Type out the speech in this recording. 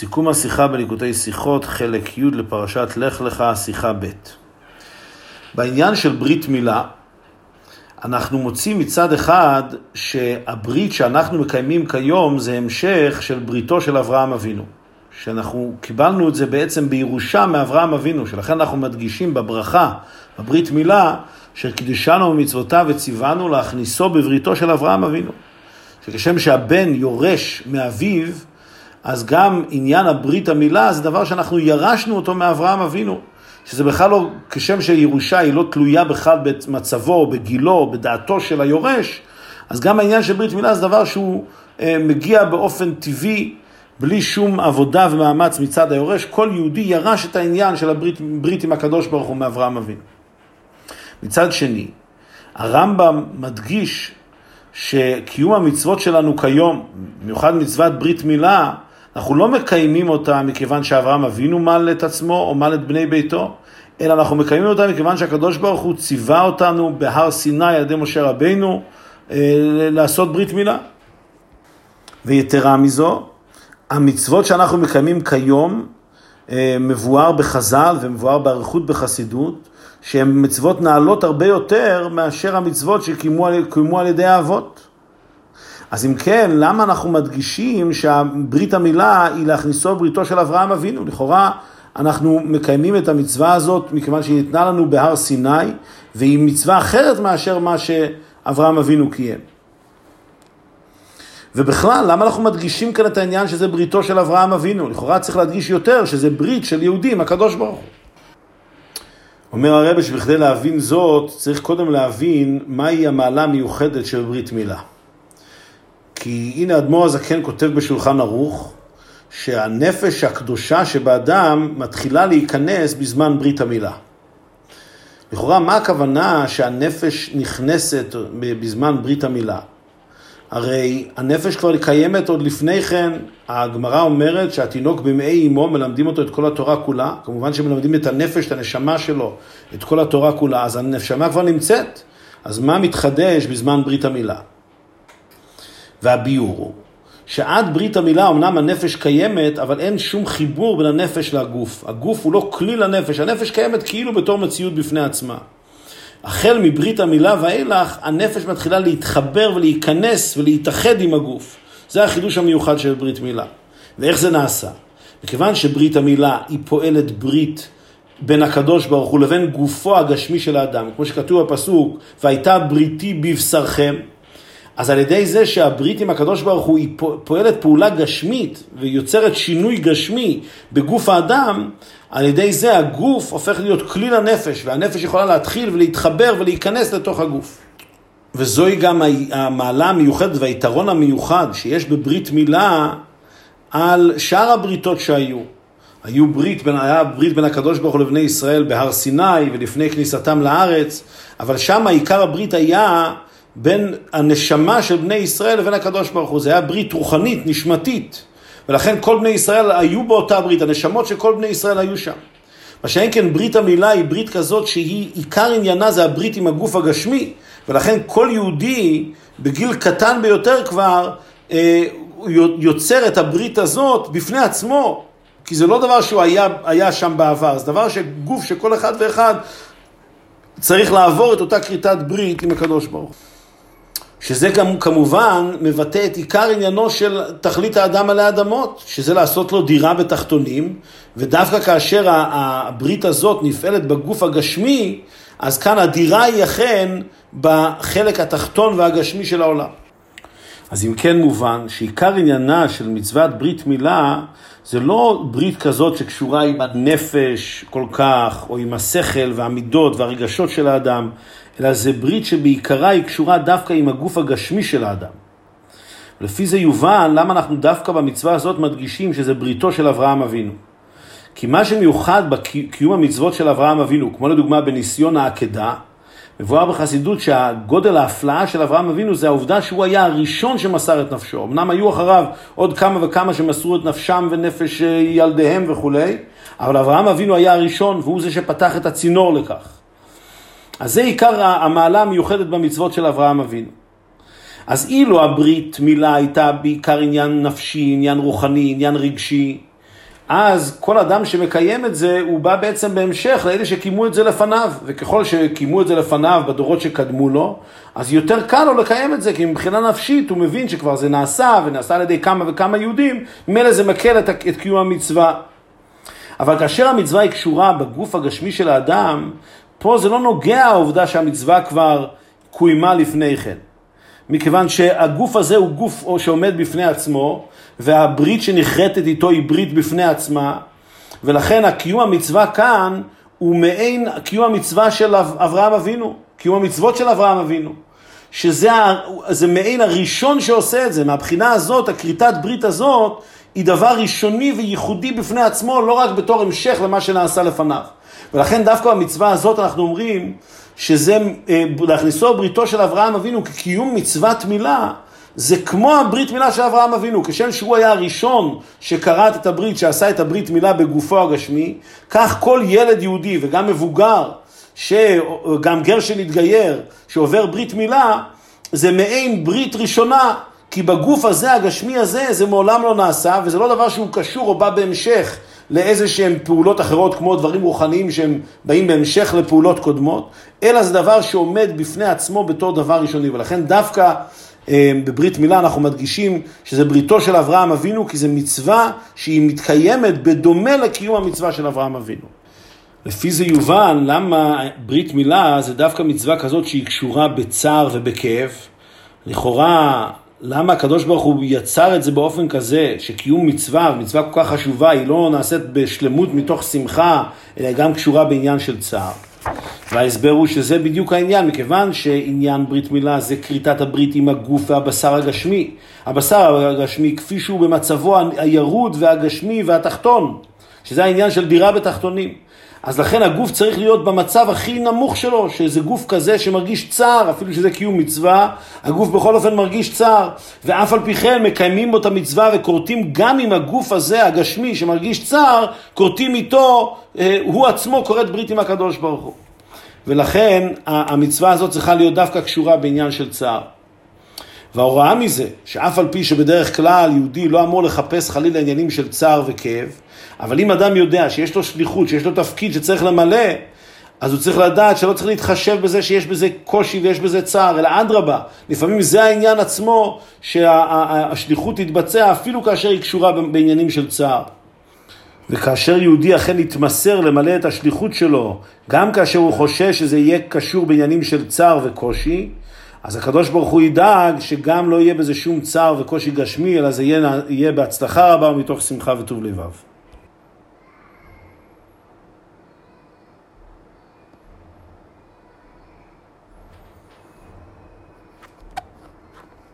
סיכום השיחה בליקוטי שיחות, חלק י' לפרשת לך לך, שיחה ב'. בעניין של ברית מילה, אנחנו מוצאים מצד אחד שהברית שאנחנו מקיימים כיום זה המשך של בריתו של אברהם אבינו. שאנחנו קיבלנו את זה בעצם בירושה מאברהם אבינו, שלכן אנחנו מדגישים בברכה, בברית מילה, שקידשנו במצוותיו וציוונו להכניסו בבריתו של אברהם אבינו. שכשם שהבן יורש מאביו, אז גם עניין הברית המילה זה דבר שאנחנו ירשנו אותו מאברהם אבינו. שזה בכלל לא, כשם שירושה היא לא תלויה בכלל במצבו, בגילו, בדעתו של היורש, אז גם העניין של ברית מילה זה דבר שהוא אה, מגיע באופן טבעי, בלי שום עבודה ומאמץ מצד היורש. כל יהודי ירש את העניין של הברית ברית עם הקדוש ברוך הוא מאברהם אבינו. מצד שני, הרמב"ם מדגיש שקיום המצוות שלנו כיום, במיוחד מצוות ברית מילה, אנחנו לא מקיימים אותה מכיוון שאברהם אבינו מל את עצמו או מל את בני ביתו, אלא אנחנו מקיימים אותה מכיוון שהקדוש ברוך הוא ציווה אותנו בהר סיני על ידי משה רבינו אה, לעשות ברית מילה. ויתרה מזו, המצוות שאנחנו מקיימים כיום אה, מבואר בחז"ל ומבואר באריכות בחסידות, שהן מצוות נעלות הרבה יותר מאשר המצוות שקיימו על ידי האבות. אז אם כן, למה אנחנו מדגישים שהברית המילה היא להכניסו בריתו של אברהם אבינו? לכאורה אנחנו מקיימים את המצווה הזאת מכיוון שהיא ניתנה לנו בהר סיני, והיא מצווה אחרת מאשר מה שאברהם אבינו קיים. ובכלל, למה אנחנו מדגישים כאן את העניין שזה בריתו של אברהם אבינו? לכאורה צריך להדגיש יותר שזה ברית של יהודים, הקדוש ברוך הוא. אומר הרבי שבכדי להבין זאת, צריך קודם להבין מהי המעלה המיוחדת של ברית מילה. כי הנה אדמו"ר הזקן כותב בשולחן ערוך, שהנפש הקדושה שבאדם מתחילה להיכנס בזמן ברית המילה. לכאורה, מה הכוונה שהנפש נכנסת בזמן ברית המילה? הרי הנפש כבר קיימת עוד לפני כן, הגמרא אומרת שהתינוק במעי אמו מלמדים אותו את כל התורה כולה, כמובן שמלמדים את הנפש, את הנשמה שלו, את כל התורה כולה, אז הנשמה כבר נמצאת, אז מה מתחדש בזמן ברית המילה? והביאור הוא שעד ברית המילה אמנם הנפש קיימת, אבל אין שום חיבור בין הנפש לגוף. הגוף הוא לא כלי לנפש, הנפש קיימת כאילו בתור מציאות בפני עצמה. החל מברית המילה ואילך, הנפש מתחילה להתחבר ולהיכנס ולהתאחד עם הגוף. זה החידוש המיוחד של ברית מילה. ואיך זה נעשה? מכיוון שברית המילה היא פועלת ברית בין הקדוש ברוך הוא לבין גופו הגשמי של האדם, כמו שכתוב בפסוק, והייתה בריתי בבשרכם, אז על ידי זה שהברית עם הקדוש ברוך הוא היא פועלת פעולה גשמית ויוצרת שינוי גשמי בגוף האדם, על ידי זה הגוף הופך להיות כלי לנפש, והנפש יכולה להתחיל ולהתחבר ולהיכנס לתוך הגוף. וזוהי גם המעלה המיוחדת והיתרון המיוחד שיש בברית מילה על שאר הבריתות שהיו. היו ברית, היה ברית בין הקדוש ברוך הוא לבני ישראל בהר סיני ולפני כניסתם לארץ, אבל שם עיקר הברית היה בין הנשמה של בני ישראל לבין הקדוש ברוך הוא. זה היה ברית רוחנית, נשמתית. ולכן כל בני ישראל היו באותה ברית, הנשמות של כל בני ישראל היו שם. מה שאין כן ברית המילה היא ברית כזאת שהיא, עיקר עניינה זה הברית עם הגוף הגשמי, ולכן כל יהודי בגיל קטן ביותר כבר אה, יוצר את הברית הזאת בפני עצמו, כי זה לא דבר שהוא היה, היה שם בעבר, זה דבר שגוף שכל אחד ואחד צריך לעבור את אותה כריתת ברית עם הקדוש ברוך הוא. שזה גם כמובן מבטא את עיקר עניינו של תכלית האדם עלי אדמות, שזה לעשות לו דירה בתחתונים, ודווקא כאשר הברית הזאת נפעלת בגוף הגשמי, אז כאן הדירה היא אכן בחלק התחתון והגשמי של העולם. אז אם כן מובן שעיקר עניינה של מצוות ברית מילה זה לא ברית כזאת שקשורה עם הנפש כל כך, או עם השכל והמידות והרגשות של האדם, אלא זה ברית שבעיקרה היא קשורה דווקא עם הגוף הגשמי של האדם. לפי זה יובן למה אנחנו דווקא במצווה הזאת מדגישים שזה בריתו של אברהם אבינו. כי מה שמיוחד בקיום המצוות של אברהם אבינו, כמו לדוגמה בניסיון העקדה, מבואר בחסידות שהגודל ההפלאה של אברהם אבינו זה העובדה שהוא היה הראשון שמסר את נפשו. אמנם היו אחריו עוד כמה וכמה שמסרו את נפשם ונפש ילדיהם וכולי, אבל אברהם אבינו היה הראשון והוא זה שפתח את הצינור לכך. אז זה עיקר המעלה המיוחדת במצוות של אברהם אבינו. אז אילו הברית מילה הייתה בעיקר עניין נפשי, עניין רוחני, עניין רגשי, אז כל אדם שמקיים את זה, הוא בא בעצם בהמשך לאלה שקיימו את זה לפניו. וככל שקיימו את זה לפניו בדורות שקדמו לו, אז יותר קל לו לקיים את זה, כי מבחינה נפשית הוא מבין שכבר זה נעשה, ונעשה על ידי כמה וכמה יהודים, ממילא זה מקל את, את קיום המצווה. אבל כאשר המצווה היא קשורה בגוף הגשמי של האדם, פה זה לא נוגע העובדה שהמצווה כבר קוימה לפני כן. מכיוון שהגוף הזה הוא גוף שעומד בפני עצמו, והברית שנחרטת איתו היא ברית בפני עצמה, ולכן הקיום המצווה כאן הוא מעין קיום המצווה של אברהם אבינו, קיום המצוות של אברהם אבינו. שזה מעין הראשון שעושה את זה, מהבחינה הזאת, הכריתת ברית הזאת, היא דבר ראשוני וייחודי בפני עצמו, לא רק בתור המשך למה שנעשה לפניו. ולכן דווקא במצווה הזאת אנחנו אומרים שזה אה, להכניסו בריתו של אברהם אבינו כקיום מצוות מילה, זה כמו הברית מילה של אברהם אבינו, כשם שהוא היה הראשון שקראת את הברית, שעשה את הברית מילה בגופו הגשמי, כך כל ילד יהודי וגם מבוגר, שגם גר שנתגייר, שעובר ברית מילה, זה מעין ברית ראשונה, כי בגוף הזה, הגשמי הזה, זה מעולם לא נעשה, וזה לא דבר שהוא קשור או בא בהמשך לאיזה שהן פעולות אחרות, כמו דברים רוחניים שהם באים בהמשך לפעולות קודמות, אלא זה דבר שעומד בפני עצמו בתור דבר ראשוני, ולכן דווקא אה, בברית מילה אנחנו מדגישים שזה בריתו של אברהם אבינו, כי זו מצווה שהיא מתקיימת בדומה לקיום המצווה של אברהם אבינו. לפי זה יובן למה ברית מילה זה דווקא מצווה כזאת שהיא קשורה בצער ובכאב. לכאורה, למה הקדוש ברוך הוא יצר את זה באופן כזה, שקיום מצווה, מצווה כל כך חשובה, היא לא נעשית בשלמות מתוך שמחה, אלא גם קשורה בעניין של צער. וההסבר הוא שזה בדיוק העניין, מכיוון שעניין ברית מילה זה כריתת הברית עם הגוף והבשר הגשמי. הבשר הגשמי כפי שהוא במצבו הירוד והגשמי והתחתון, שזה העניין של דירה בתחתונים. אז לכן הגוף צריך להיות במצב הכי נמוך שלו, שזה גוף כזה שמרגיש צער, אפילו שזה קיום מצווה, הגוף בכל אופן מרגיש צער, ואף על פי כן מקיימים בו את המצווה וכורתים גם עם הגוף הזה, הגשמי, שמרגיש צער, כורתים איתו, אה, הוא עצמו כורת ברית עם הקדוש ברוך הוא. ולכן המצווה הזאת צריכה להיות דווקא קשורה בעניין של צער. וההוראה מזה, שאף על פי שבדרך כלל יהודי לא אמור לחפש חלילה עניינים של צער וכאב, אבל אם אדם יודע שיש לו שליחות, שיש לו תפקיד שצריך למלא, אז הוא צריך לדעת שלא צריך להתחשב בזה שיש בזה קושי ויש בזה צער, אלא אדרבה, לפעמים זה העניין עצמו שהשליחות תתבצע אפילו כאשר היא קשורה בעניינים של צער. וכאשר יהודי אכן יתמסר למלא את השליחות שלו, גם כאשר הוא חושש שזה יהיה קשור בעניינים של צער וקושי, אז הקדוש ברוך הוא ידאג שגם לא יהיה בזה שום צער וקושי גשמי, אלא זה יהיה, יהיה בהצלחה רבה ומתוך שמחה וטוב לבב.